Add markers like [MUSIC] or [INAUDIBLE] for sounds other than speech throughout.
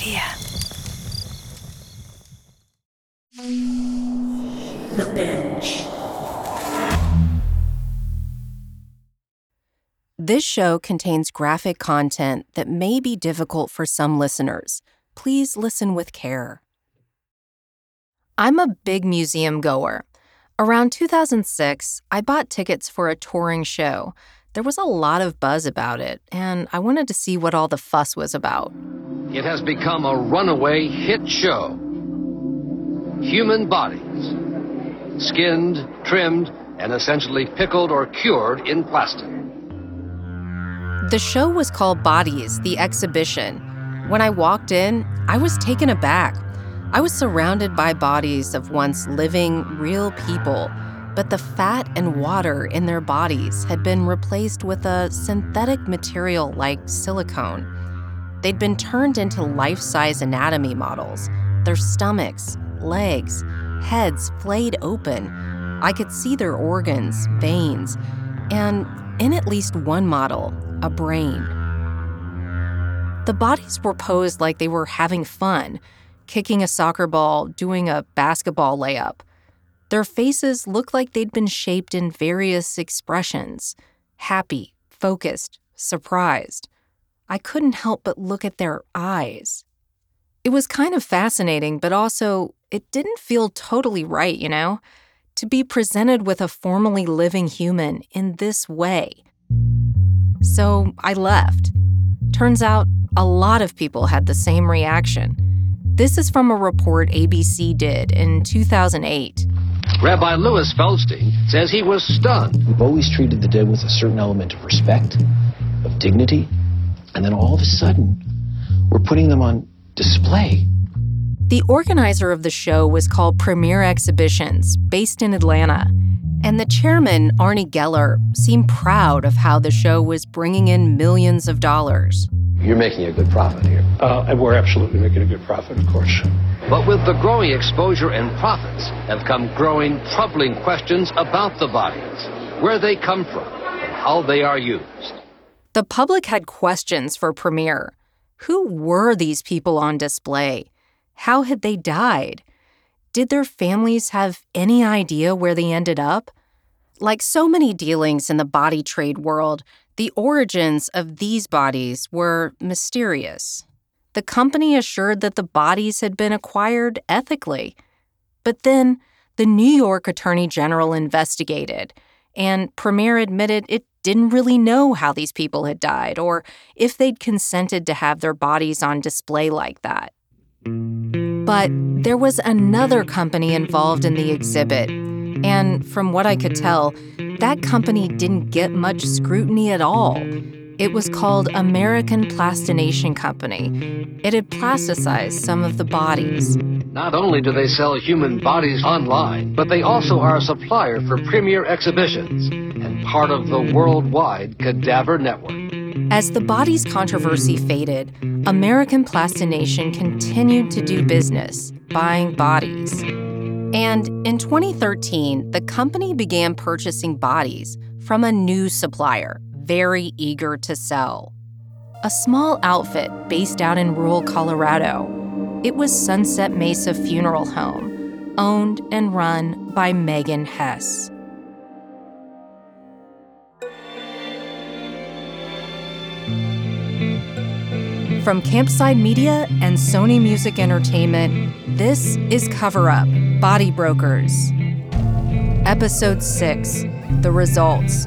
Media. The Binge. This show contains graphic content that may be difficult for some listeners. Please listen with care. I'm a big museum goer. Around 2006, I bought tickets for a touring show. There was a lot of buzz about it, and I wanted to see what all the fuss was about. It has become a runaway hit show. Human bodies, skinned, trimmed, and essentially pickled or cured in plastic. The show was called Bodies, the exhibition. When I walked in, I was taken aback. I was surrounded by bodies of once living, real people, but the fat and water in their bodies had been replaced with a synthetic material like silicone. They'd been turned into life size anatomy models, their stomachs, legs, heads flayed open. I could see their organs, veins, and in at least one model, a brain. The bodies were posed like they were having fun, kicking a soccer ball, doing a basketball layup. Their faces looked like they'd been shaped in various expressions happy, focused, surprised. I couldn't help but look at their eyes. It was kind of fascinating, but also, it didn't feel totally right, you know? To be presented with a formally living human in this way. So I left. Turns out a lot of people had the same reaction. This is from a report ABC did in 2008. Rabbi Louis Feldstein says he was stunned. We've always treated the dead with a certain element of respect, of dignity, and then all of a sudden, we're putting them on display. The organizer of the show was called Premier Exhibitions, based in Atlanta. And the chairman, Arnie Geller, seemed proud of how the show was bringing in millions of dollars. You're making a good profit here. Uh, and we're absolutely making a good profit, of course. But with the growing exposure and profits have come growing, troubling questions about the bodies, where they come from, and how they are used. The public had questions for Premier. Who were these people on display? How had they died? Did their families have any idea where they ended up? Like so many dealings in the body trade world, the origins of these bodies were mysterious. The company assured that the bodies had been acquired ethically. But then the New York Attorney General investigated, and Premier admitted it didn't really know how these people had died or if they'd consented to have their bodies on display like that. But there was another company involved in the exhibit, and from what I could tell, that company didn't get much scrutiny at all. It was called American Plastination Company. It had plasticized some of the bodies. Not only do they sell human bodies online, but they also are a supplier for premier exhibitions and part of the worldwide cadaver network. As the bodies controversy faded, American Plastination continued to do business, buying bodies. And in 2013, the company began purchasing bodies from a new supplier, very eager to sell. A small outfit based out in rural Colorado. It was Sunset Mesa Funeral Home, owned and run by Megan Hess. From Campside Media and Sony Music Entertainment, this is Cover Up Body Brokers. Episode 6 The Results.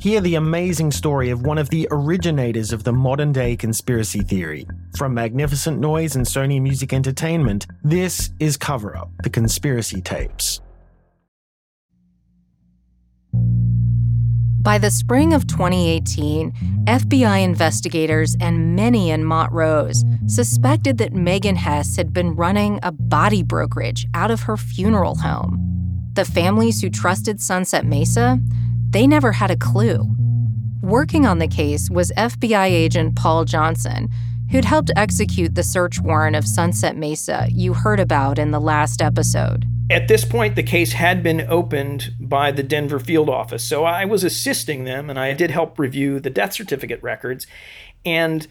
Hear the amazing story of one of the originators of the modern day conspiracy theory. From Magnificent Noise and Sony Music Entertainment, this is Cover Up The Conspiracy Tapes. By the spring of 2018, FBI investigators and many in Montrose suspected that Megan Hess had been running a body brokerage out of her funeral home. The families who trusted Sunset Mesa, they never had a clue. Working on the case was FBI agent Paul Johnson, who'd helped execute the search warrant of Sunset Mesa you heard about in the last episode. At this point, the case had been opened by the Denver field office, so I was assisting them and I did help review the death certificate records. And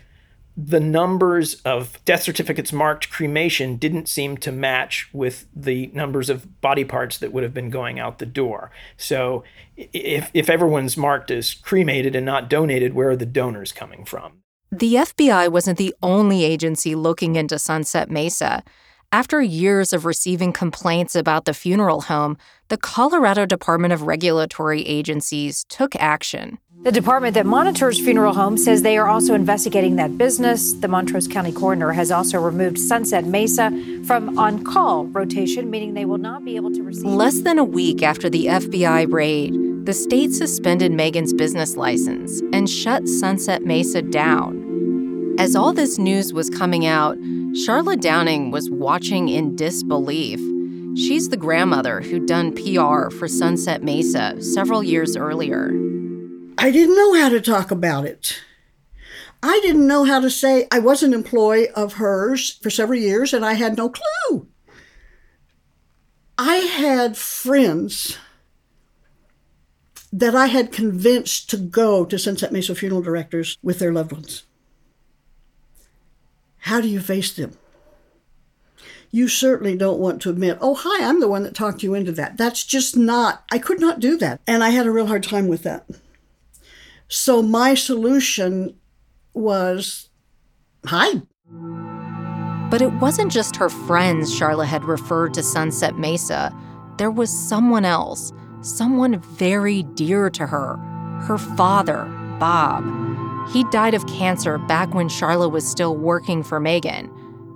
the numbers of death certificates marked cremation didn't seem to match with the numbers of body parts that would have been going out the door. So if, if everyone's marked as cremated and not donated, where are the donors coming from? The FBI wasn't the only agency looking into Sunset Mesa. After years of receiving complaints about the funeral home, the Colorado Department of Regulatory Agencies took action. The department that monitors funeral homes says they are also investigating that business. The Montrose County coroner has also removed Sunset Mesa from on call rotation, meaning they will not be able to receive. Less than a week after the FBI raid, the state suspended Megan's business license and shut Sunset Mesa down. As all this news was coming out, Charlotte Downing was watching in disbelief. She's the grandmother who'd done PR for Sunset Mesa several years earlier. I didn't know how to talk about it. I didn't know how to say I was an employee of hers for several years and I had no clue. I had friends that I had convinced to go to Sunset Mesa funeral directors with their loved ones. How do you face them? You certainly don't want to admit, oh, hi, I'm the one that talked you into that. That's just not, I could not do that. And I had a real hard time with that. So my solution was hide. But it wasn't just her friends Charlotte had referred to Sunset Mesa. There was someone else, someone very dear to her her father, Bob. He died of cancer back when Charlotte was still working for Megan.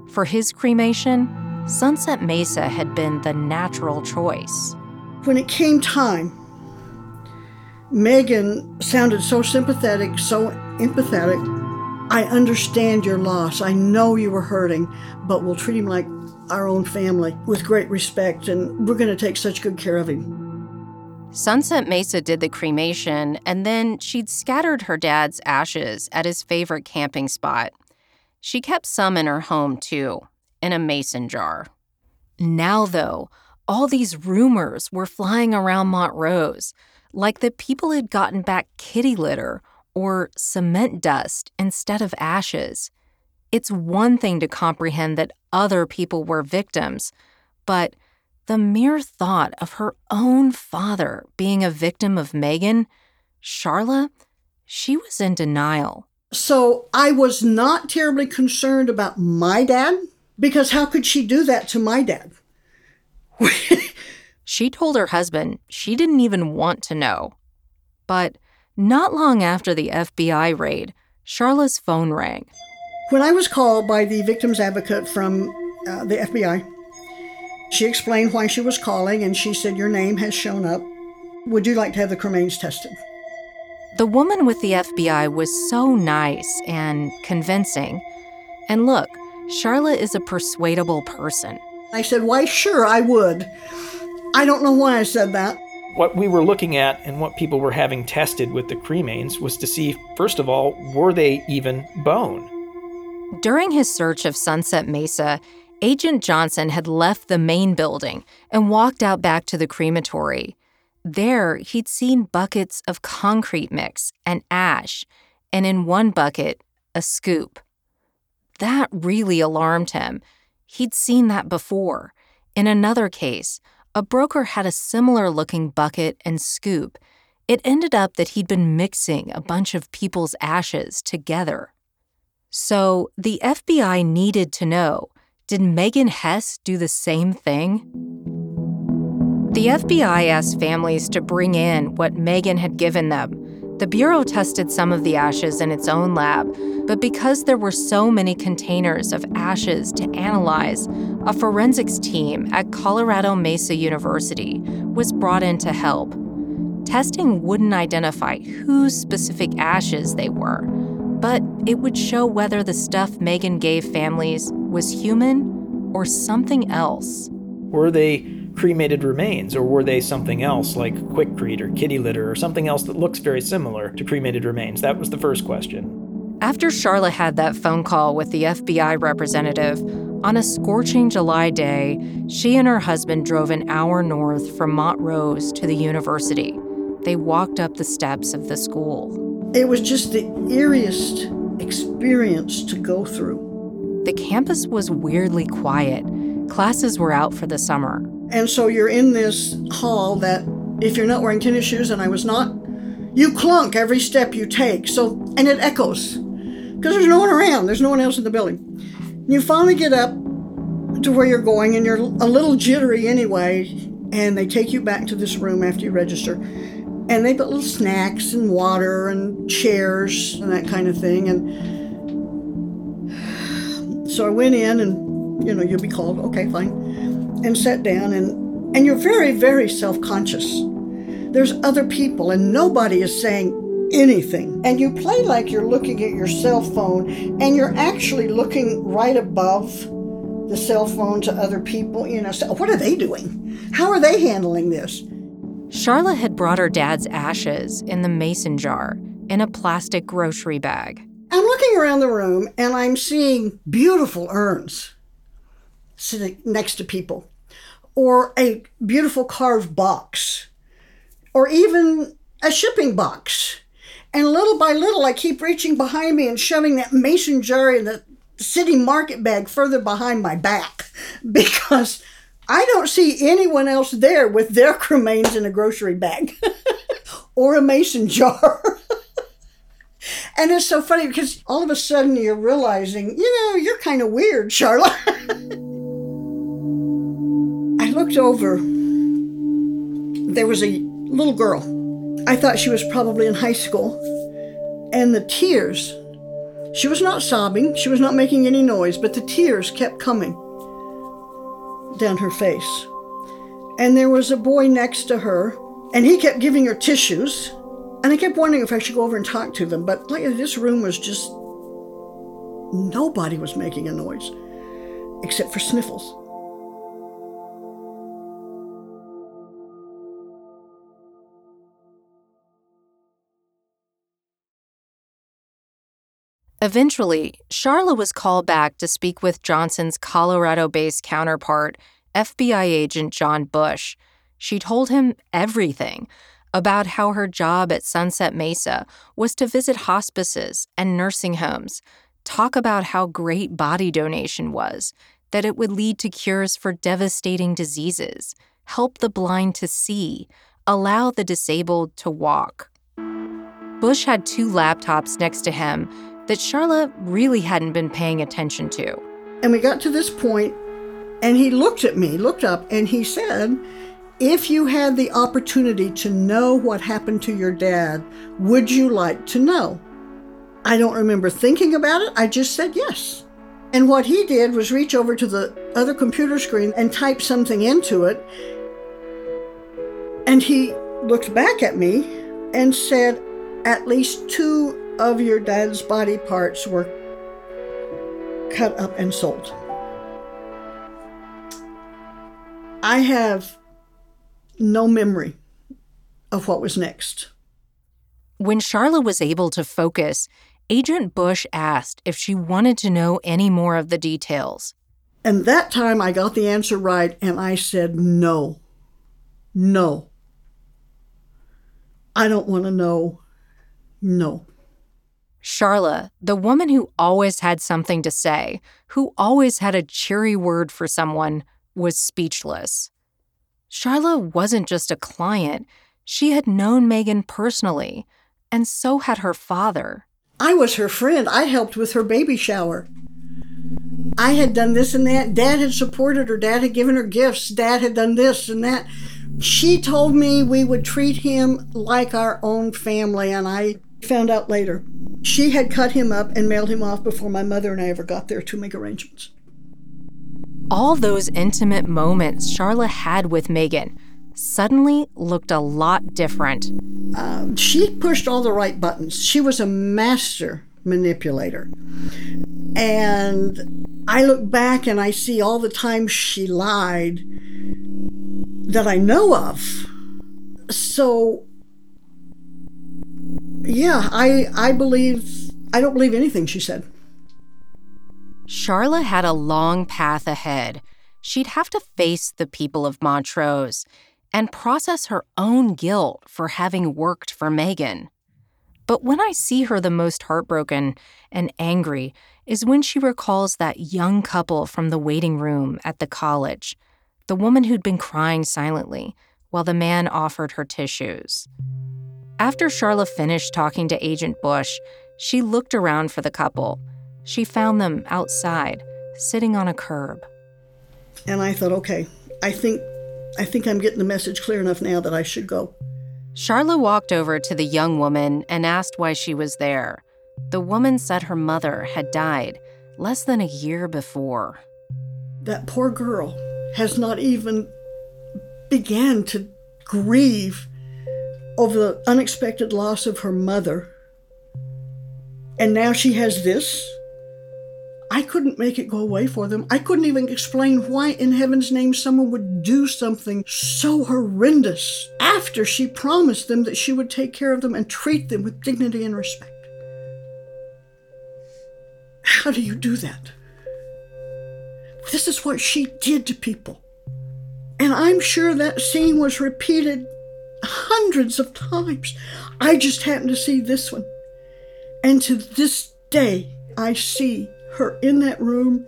For his cremation, Sunset Mesa had been the natural choice. When it came time, Megan sounded so sympathetic, so empathetic. I understand your loss. I know you were hurting, but we'll treat him like our own family with great respect, and we're going to take such good care of him. Sunset Mesa did the cremation, and then she'd scattered her dad's ashes at his favorite camping spot. She kept some in her home, too, in a mason jar. Now, though, all these rumors were flying around Montrose, like that people had gotten back kitty litter or cement dust instead of ashes. It's one thing to comprehend that other people were victims, but the mere thought of her own father being a victim of Megan, Charla, she was in denial. So I was not terribly concerned about my dad because how could she do that to my dad? [LAUGHS] she told her husband she didn't even want to know. But not long after the FBI raid, Charla's phone rang. When I was called by the victim's advocate from uh, the FBI, she explained why she was calling and she said, Your name has shown up. Would you like to have the cremains tested? The woman with the FBI was so nice and convincing. And look, Charlotte is a persuadable person. I said, Why, sure, I would. I don't know why I said that. What we were looking at and what people were having tested with the cremains was to see, first of all, were they even bone? During his search of Sunset Mesa, Agent Johnson had left the main building and walked out back to the crematory. There, he'd seen buckets of concrete mix and ash, and in one bucket, a scoop. that really alarmed him. He'd seen that before. In another case, a broker had a similar looking bucket and scoop. It ended up that he'd been mixing a bunch of people's ashes together. So the FBI needed to know did Megan Hess do the same thing? The FBI asked families to bring in what Megan had given them. The Bureau tested some of the ashes in its own lab, but because there were so many containers of ashes to analyze, a forensics team at Colorado Mesa University was brought in to help. Testing wouldn't identify whose specific ashes they were, but it would show whether the stuff Megan gave families was human or something else. Were they cremated remains, or were they something else like Quikrete or kitty litter or something else that looks very similar to cremated remains? That was the first question. After Charla had that phone call with the FBI representative, on a scorching July day, she and her husband drove an hour north from Montrose to the university. They walked up the steps of the school. It was just the eeriest experience to go through. The campus was weirdly quiet. Classes were out for the summer. And so you're in this hall that, if you're not wearing tennis shoes, and I was not, you clunk every step you take. So, and it echoes because there's no one around, there's no one else in the building. You finally get up to where you're going, and you're a little jittery anyway, and they take you back to this room after you register. And they put little snacks and water and chairs and that kind of thing. And [SIGHS] so I went in, and you know, you'll be called, okay, fine, and sat down, and and you're very, very self-conscious. There's other people, and nobody is saying anything. And you play like you're looking at your cell phone, and you're actually looking right above the cell phone to other people. You know, so what are they doing? How are they handling this? Charla had brought her dad's ashes in the mason jar in a plastic grocery bag. I'm looking around the room and I'm seeing beautiful urns sitting next to people, or a beautiful carved box, or even a shipping box. And little by little, I keep reaching behind me and shoving that mason jar in the city market bag further behind my back [LAUGHS] because I don't see anyone else there with their cremains in a grocery bag [LAUGHS] or a mason jar. [LAUGHS] and it's so funny because all of a sudden you're realizing, you know, you're kind of weird, Charla. Looked over. There was a little girl. I thought she was probably in high school. And the tears, she was not sobbing, she was not making any noise, but the tears kept coming down her face. And there was a boy next to her, and he kept giving her tissues. And I kept wondering if I should go over and talk to them, but like this room was just nobody was making a noise except for sniffles. Eventually, Charla was called back to speak with Johnson's Colorado based counterpart, FBI agent John Bush. She told him everything about how her job at Sunset Mesa was to visit hospices and nursing homes, talk about how great body donation was, that it would lead to cures for devastating diseases, help the blind to see, allow the disabled to walk. Bush had two laptops next to him that Charla really hadn't been paying attention to. And we got to this point, and he looked at me, looked up, and he said, If you had the opportunity to know what happened to your dad, would you like to know? I don't remember thinking about it. I just said yes. And what he did was reach over to the other computer screen and type something into it. And he looked back at me and said, At least two of your dad's body parts were cut up and sold. I have no memory of what was next. When Charla was able to focus, Agent Bush asked if she wanted to know any more of the details. And that time I got the answer right, and I said no. No. I don't want to know. No. Charla, the woman who always had something to say, who always had a cheery word for someone, was speechless. Charla wasn't just a client, she had known Megan personally, and so had her father. I was her friend. I helped with her baby shower. I had done this and that. Dad had supported her. Dad had given her gifts. Dad had done this and that. She told me we would treat him like our own family, and I found out later. She had cut him up and mailed him off before my mother and I ever got there to make arrangements. All those intimate moments Charla had with Megan suddenly looked a lot different. Um, she pushed all the right buttons. She was a master manipulator. And I look back and I see all the times she lied that I know of. So yeah, I I believe I don't believe anything she said. Charla had a long path ahead. She'd have to face the people of Montrose and process her own guilt for having worked for Megan. But when I see her the most heartbroken and angry is when she recalls that young couple from the waiting room at the college, the woman who'd been crying silently while the man offered her tissues. After Charla finished talking to Agent Bush, she looked around for the couple. She found them outside, sitting on a curb. And I thought, okay, I think I think I'm getting the message clear enough now that I should go. Charla walked over to the young woman and asked why she was there. The woman said her mother had died less than a year before. That poor girl has not even began to grieve over the unexpected loss of her mother. And now she has this. I couldn't make it go away for them. I couldn't even explain why, in heaven's name, someone would do something so horrendous after she promised them that she would take care of them and treat them with dignity and respect. How do you do that? This is what she did to people. And I'm sure that scene was repeated hundreds of times. I just happened to see this one. And to this day, I see her in that room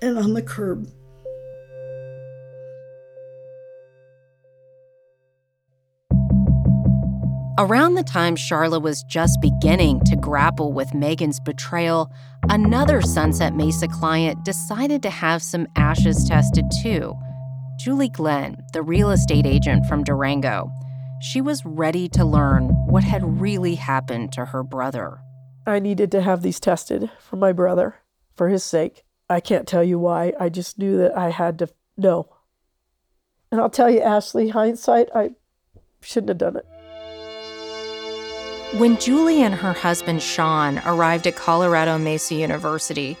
and on the curb. Around the time Charla was just beginning to grapple with Megan's betrayal, another Sunset Mesa client decided to have some ashes tested too. Julie Glenn, the real estate agent from Durango. She was ready to learn what had really happened to her brother. I needed to have these tested for my brother, for his sake. I can't tell you why. I just knew that I had to know. And I'll tell you, Ashley, hindsight, I shouldn't have done it. When Julie and her husband Sean arrived at Colorado Mesa University,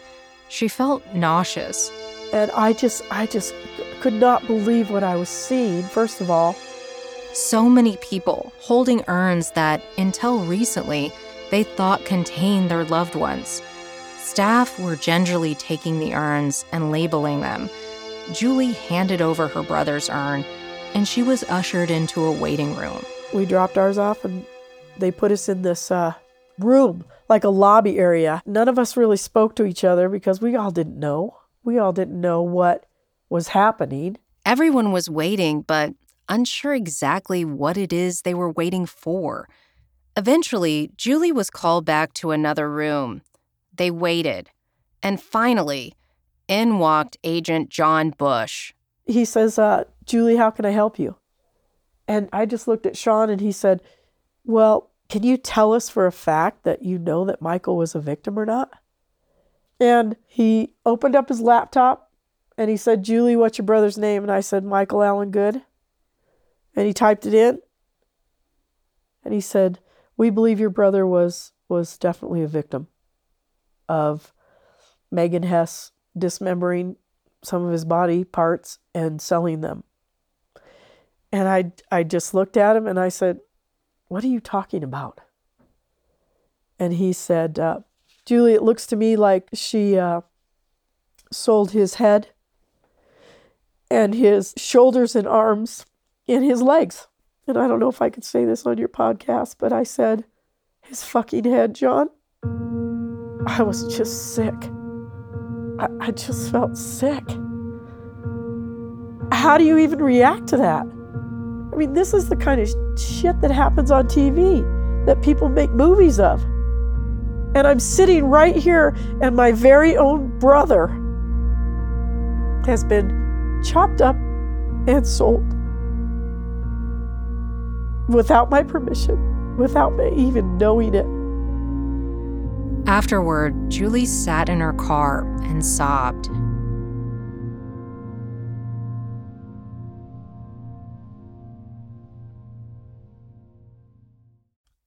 she felt nauseous. And I just, I just could not believe what I was seeing, first of all. So many people holding urns that, until recently, they thought contained their loved ones. Staff were gingerly taking the urns and labeling them. Julie handed over her brother's urn, and she was ushered into a waiting room. We dropped ours off, and they put us in this uh, room, like a lobby area. None of us really spoke to each other because we all didn't know. We all didn't know what was happening. Everyone was waiting, but unsure exactly what it is they were waiting for. Eventually, Julie was called back to another room. They waited. And finally, in walked Agent John Bush. He says, uh, Julie, how can I help you? And I just looked at Sean and he said, Well, can you tell us for a fact that you know that Michael was a victim or not? And he opened up his laptop and he said, Julie, what's your brother's name? And I said, Michael Allen Good. And he typed it in. And he said, we believe your brother was was definitely a victim of Megan Hess dismembering some of his body parts and selling them. And I I just looked at him and I said, "What are you talking about?" And he said, uh, "Julie, it looks to me like she uh, sold his head and his shoulders and arms and his legs." And I don't know if I could say this on your podcast, but I said, his fucking head, John. I was just sick. I, I just felt sick. How do you even react to that? I mean, this is the kind of shit that happens on TV that people make movies of. And I'm sitting right here, and my very own brother has been chopped up and sold without my permission, without me even knowing it. Afterward, Julie sat in her car and sobbed.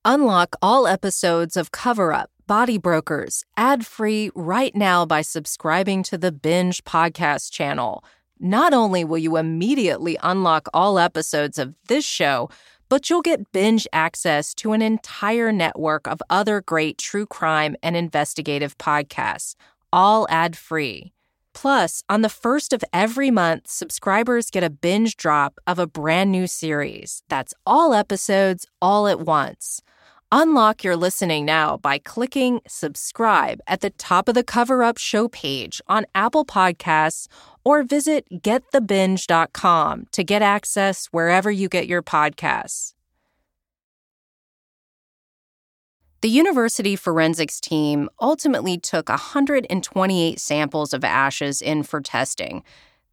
Unlock all episodes of Cover Up, Body Brokers, ad free right now by subscribing to the Binge podcast channel. Not only will you immediately unlock all episodes of this show, but you'll get binge access to an entire network of other great true crime and investigative podcasts, all ad free. Plus, on the first of every month, subscribers get a binge drop of a brand new series. That's all episodes all at once. Unlock your listening now by clicking subscribe at the top of the Cover Up show page on Apple Podcasts or visit getthebinge.com to get access wherever you get your podcasts. The university forensics team ultimately took 128 samples of ashes in for testing.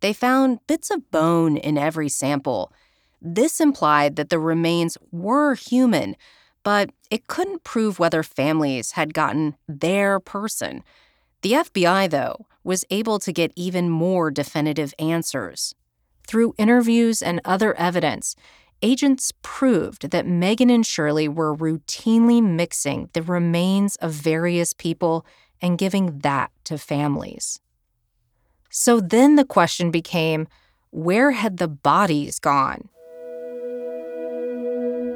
They found bits of bone in every sample. This implied that the remains were human but it couldn't prove whether families had gotten their person. The FBI, though, was able to get even more definitive answers. Through interviews and other evidence, agents proved that Megan and Shirley were routinely mixing the remains of various people and giving that to families. So then the question became where had the bodies gone?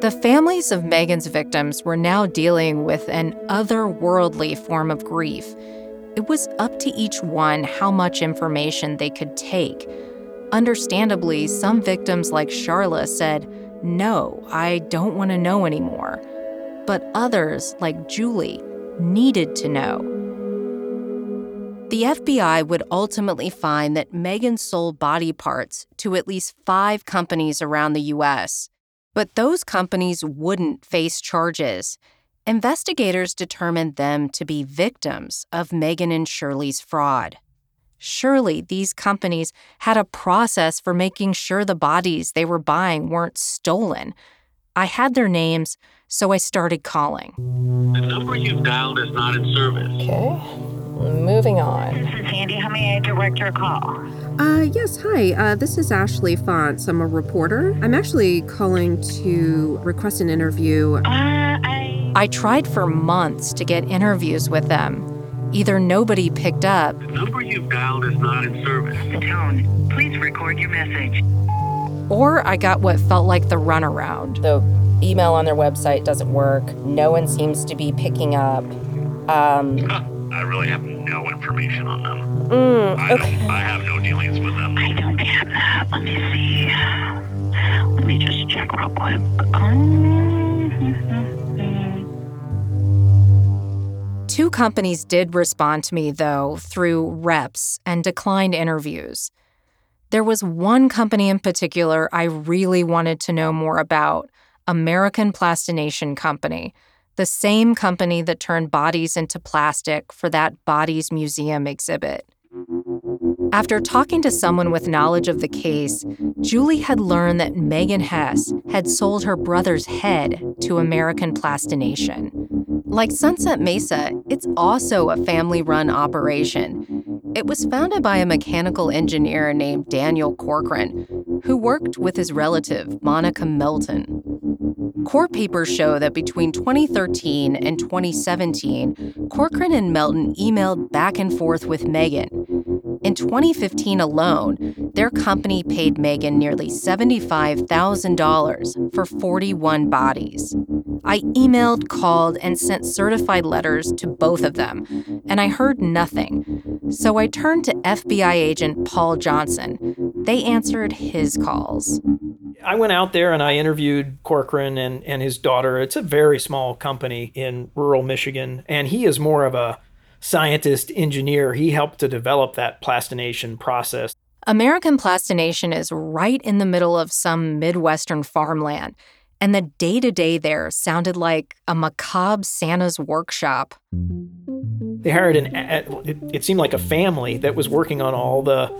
The families of Megan's victims were now dealing with an otherworldly form of grief. It was up to each one how much information they could take. Understandably, some victims, like Charla, said, No, I don't want to know anymore. But others, like Julie, needed to know. The FBI would ultimately find that Megan sold body parts to at least five companies around the U.S. But those companies wouldn't face charges. Investigators determined them to be victims of Megan and Shirley's fraud. Surely these companies had a process for making sure the bodies they were buying weren't stolen. I had their names, so I started calling. The number you've dialed is not in service. Okay. Moving on. This is Sandy. How may I direct your call? Uh, yes, hi. Uh, this is Ashley Fantz. I'm a reporter. I'm actually calling to request an interview. Uh, I... I tried for months to get interviews with them. Either nobody picked up. The number you've dialed is not in service. The tone. Please record your message. Or I got what felt like the runaround. The email on their website doesn't work. No one seems to be picking up. Um, I really have no information on them. Mm, I, okay. don't, I have no dealings with them. I don't have that. Let me see. Let me just check real quick. Um, Two companies did respond to me, though, through reps and declined interviews. There was one company in particular I really wanted to know more about American Plastination Company the same company that turned bodies into plastic for that Bodies Museum exhibit. After talking to someone with knowledge of the case, Julie had learned that Megan Hess had sold her brother's head to American Plastination. Like Sunset Mesa, it's also a family run operation. It was founded by a mechanical engineer named Daniel Corcoran, who worked with his relative, Monica Melton. Court papers show that between 2013 and 2017, Corcoran and Melton emailed back and forth with Megan. In 2015 alone, their company paid Megan nearly $75,000 for 41 bodies. I emailed, called, and sent certified letters to both of them, and I heard nothing. So I turned to FBI agent Paul Johnson. They answered his calls. I went out there and I interviewed Corcoran and, and his daughter. It's a very small company in rural Michigan, and he is more of a scientist, engineer. He helped to develop that plastination process. American plastination is right in the middle of some Midwestern farmland, and the day to day there sounded like a macabre Santa's workshop. They hired an, it, it seemed like a family that was working on all the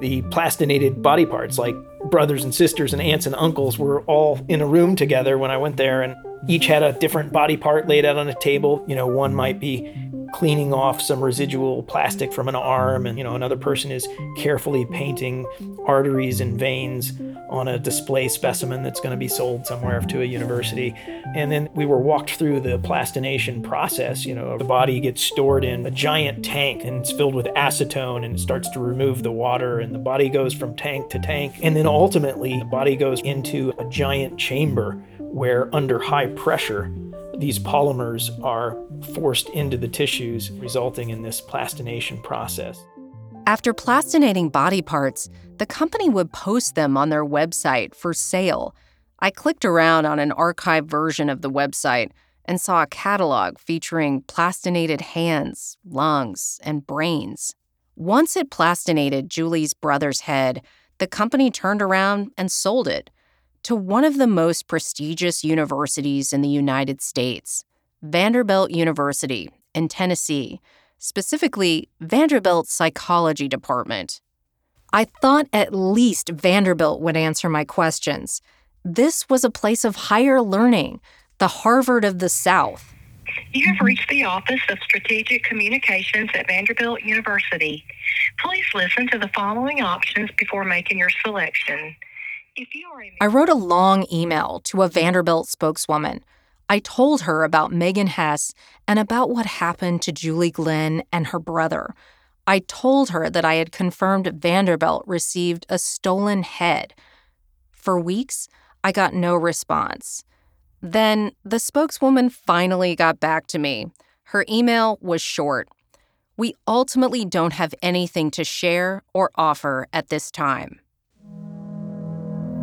the plastinated body parts, like brothers and sisters and aunts and uncles were all in a room together when I went there, and each had a different body part laid out on a table. You know, one might be cleaning off some residual plastic from an arm, and you know, another person is carefully painting arteries and veins on a display specimen that's going to be sold somewhere to a university. And then we were walked through the plastination process. You know, the body gets stored in a giant tank and it's filled with acetone and it starts to remove the water, and the body goes from tank to tank. And then ultimately, the body goes into a giant chamber where, under high pressure, these polymers are forced into the tissues, resulting in this plastination process. After plastinating body parts, the company would post them on their website for sale. I clicked around on an archived version of the website and saw a catalog featuring plastinated hands, lungs, and brains. Once it plastinated Julie's brother's head, the company turned around and sold it to one of the most prestigious universities in the United States, Vanderbilt University in Tennessee, specifically Vanderbilt's psychology department. I thought at least Vanderbilt would answer my questions. This was a place of higher learning, the Harvard of the South. You have reached the Office of Strategic Communications at Vanderbilt University. Please listen to the following options before making your selection. If you are a I wrote a long email to a Vanderbilt spokeswoman. I told her about Megan Hess and about what happened to Julie Glenn and her brother. I told her that I had confirmed Vanderbilt received a stolen head. For weeks, I got no response. Then the spokeswoman finally got back to me. Her email was short. We ultimately don't have anything to share or offer at this time.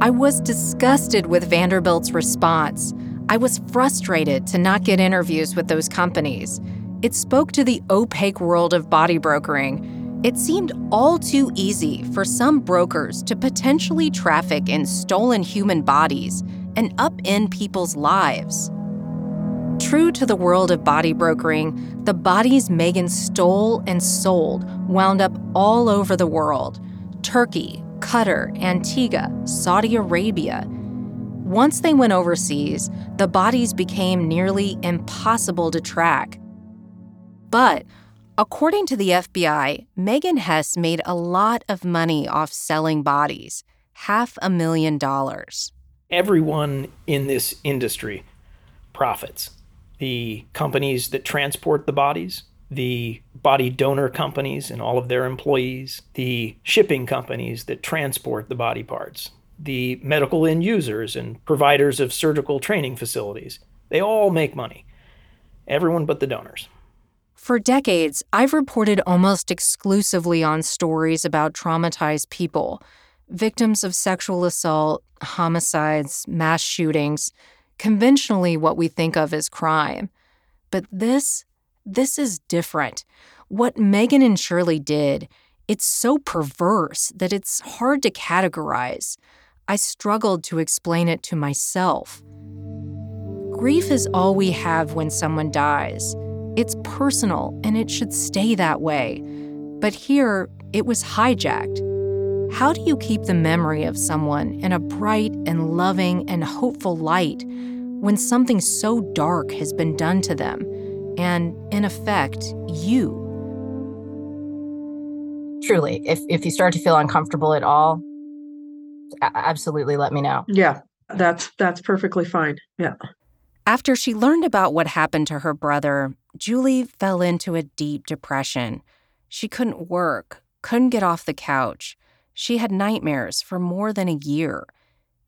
I was disgusted with Vanderbilt's response. I was frustrated to not get interviews with those companies. It spoke to the opaque world of body brokering. It seemed all too easy for some brokers to potentially traffic in stolen human bodies and upend people's lives. True to the world of body brokering, the bodies Megan stole and sold wound up all over the world Turkey, Qatar, Antigua, Saudi Arabia. Once they went overseas, the bodies became nearly impossible to track. But according to the FBI, Megan Hess made a lot of money off selling bodies half a million dollars. Everyone in this industry profits. The companies that transport the bodies, the body donor companies and all of their employees, the shipping companies that transport the body parts, the medical end users and providers of surgical training facilities. They all make money. Everyone but the donors. For decades, I've reported almost exclusively on stories about traumatized people, victims of sexual assault, homicides, mass shootings, conventionally what we think of as crime. But this, this is different. What Megan and Shirley did, it's so perverse that it's hard to categorize. I struggled to explain it to myself. Grief is all we have when someone dies. It's personal and it should stay that way. But here, it was hijacked. How do you keep the memory of someone in a bright and loving and hopeful light when something so dark has been done to them and, in effect, you? Truly, if, if you start to feel uncomfortable at all, absolutely let me know. Yeah, that's that's perfectly fine. Yeah. After she learned about what happened to her brother, Julie fell into a deep depression. She couldn't work, couldn't get off the couch. She had nightmares for more than a year.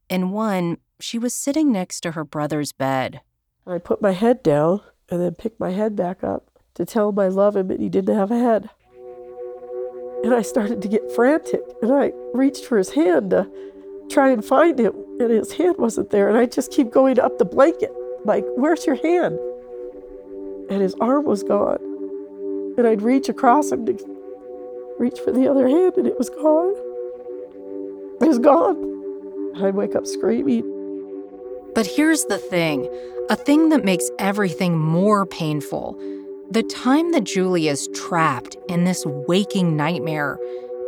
In one, she was sitting next to her brother's bed. I put my head down and then picked my head back up to tell him I love him and he didn't have a head. And I started to get frantic and I reached for his hand to try and find him and his hand wasn't there. And I just keep going up the blanket, like, where's your hand? And his arm was gone. And I'd reach across him to reach for the other hand, and it was gone. It was gone. And I'd wake up screaming. But here's the thing a thing that makes everything more painful. The time that Julie is trapped in this waking nightmare,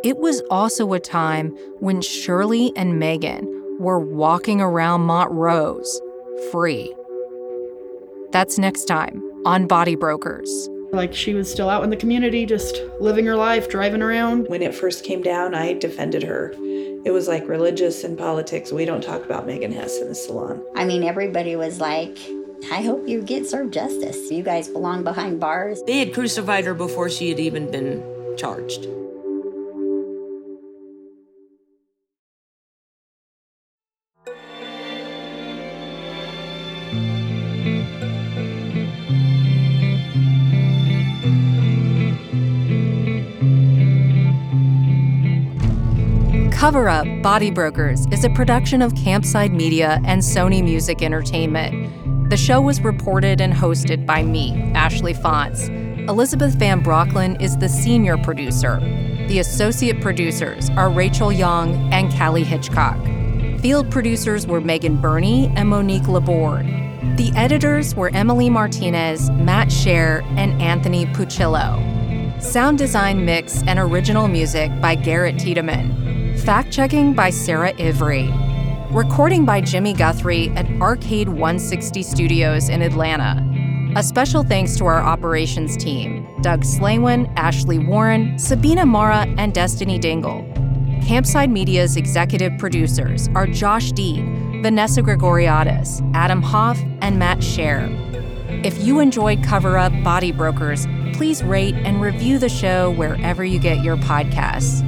it was also a time when Shirley and Megan were walking around Montrose free. That's next time on Body Brokers. Like she was still out in the community, just living her life, driving around. When it first came down, I defended her. It was like religious and politics. We don't talk about Megan Hess in the salon. I mean, everybody was like, I hope you get served justice. You guys belong behind bars. They had crucified her before she had even been charged. Cover Up Body Brokers is a production of Campside Media and Sony Music Entertainment. The show was reported and hosted by me, Ashley Fantz. Elizabeth Van Brocklin is the senior producer. The associate producers are Rachel Young and Callie Hitchcock. Field producers were Megan Burney and Monique Laborde. The editors were Emily Martinez, Matt Scher, and Anthony Puccillo. Sound design mix and original music by Garrett Tiedemann. Fact checking by Sarah Ivry. Recording by Jimmy Guthrie at Arcade 160 Studios in Atlanta. A special thanks to our operations team Doug Slaywin, Ashley Warren, Sabina Mara, and Destiny Dingle. Campside Media's executive producers are Josh Dean, Vanessa Gregoriadis, Adam Hoff, and Matt Scher. If you enjoyed Cover Up Body Brokers, please rate and review the show wherever you get your podcasts.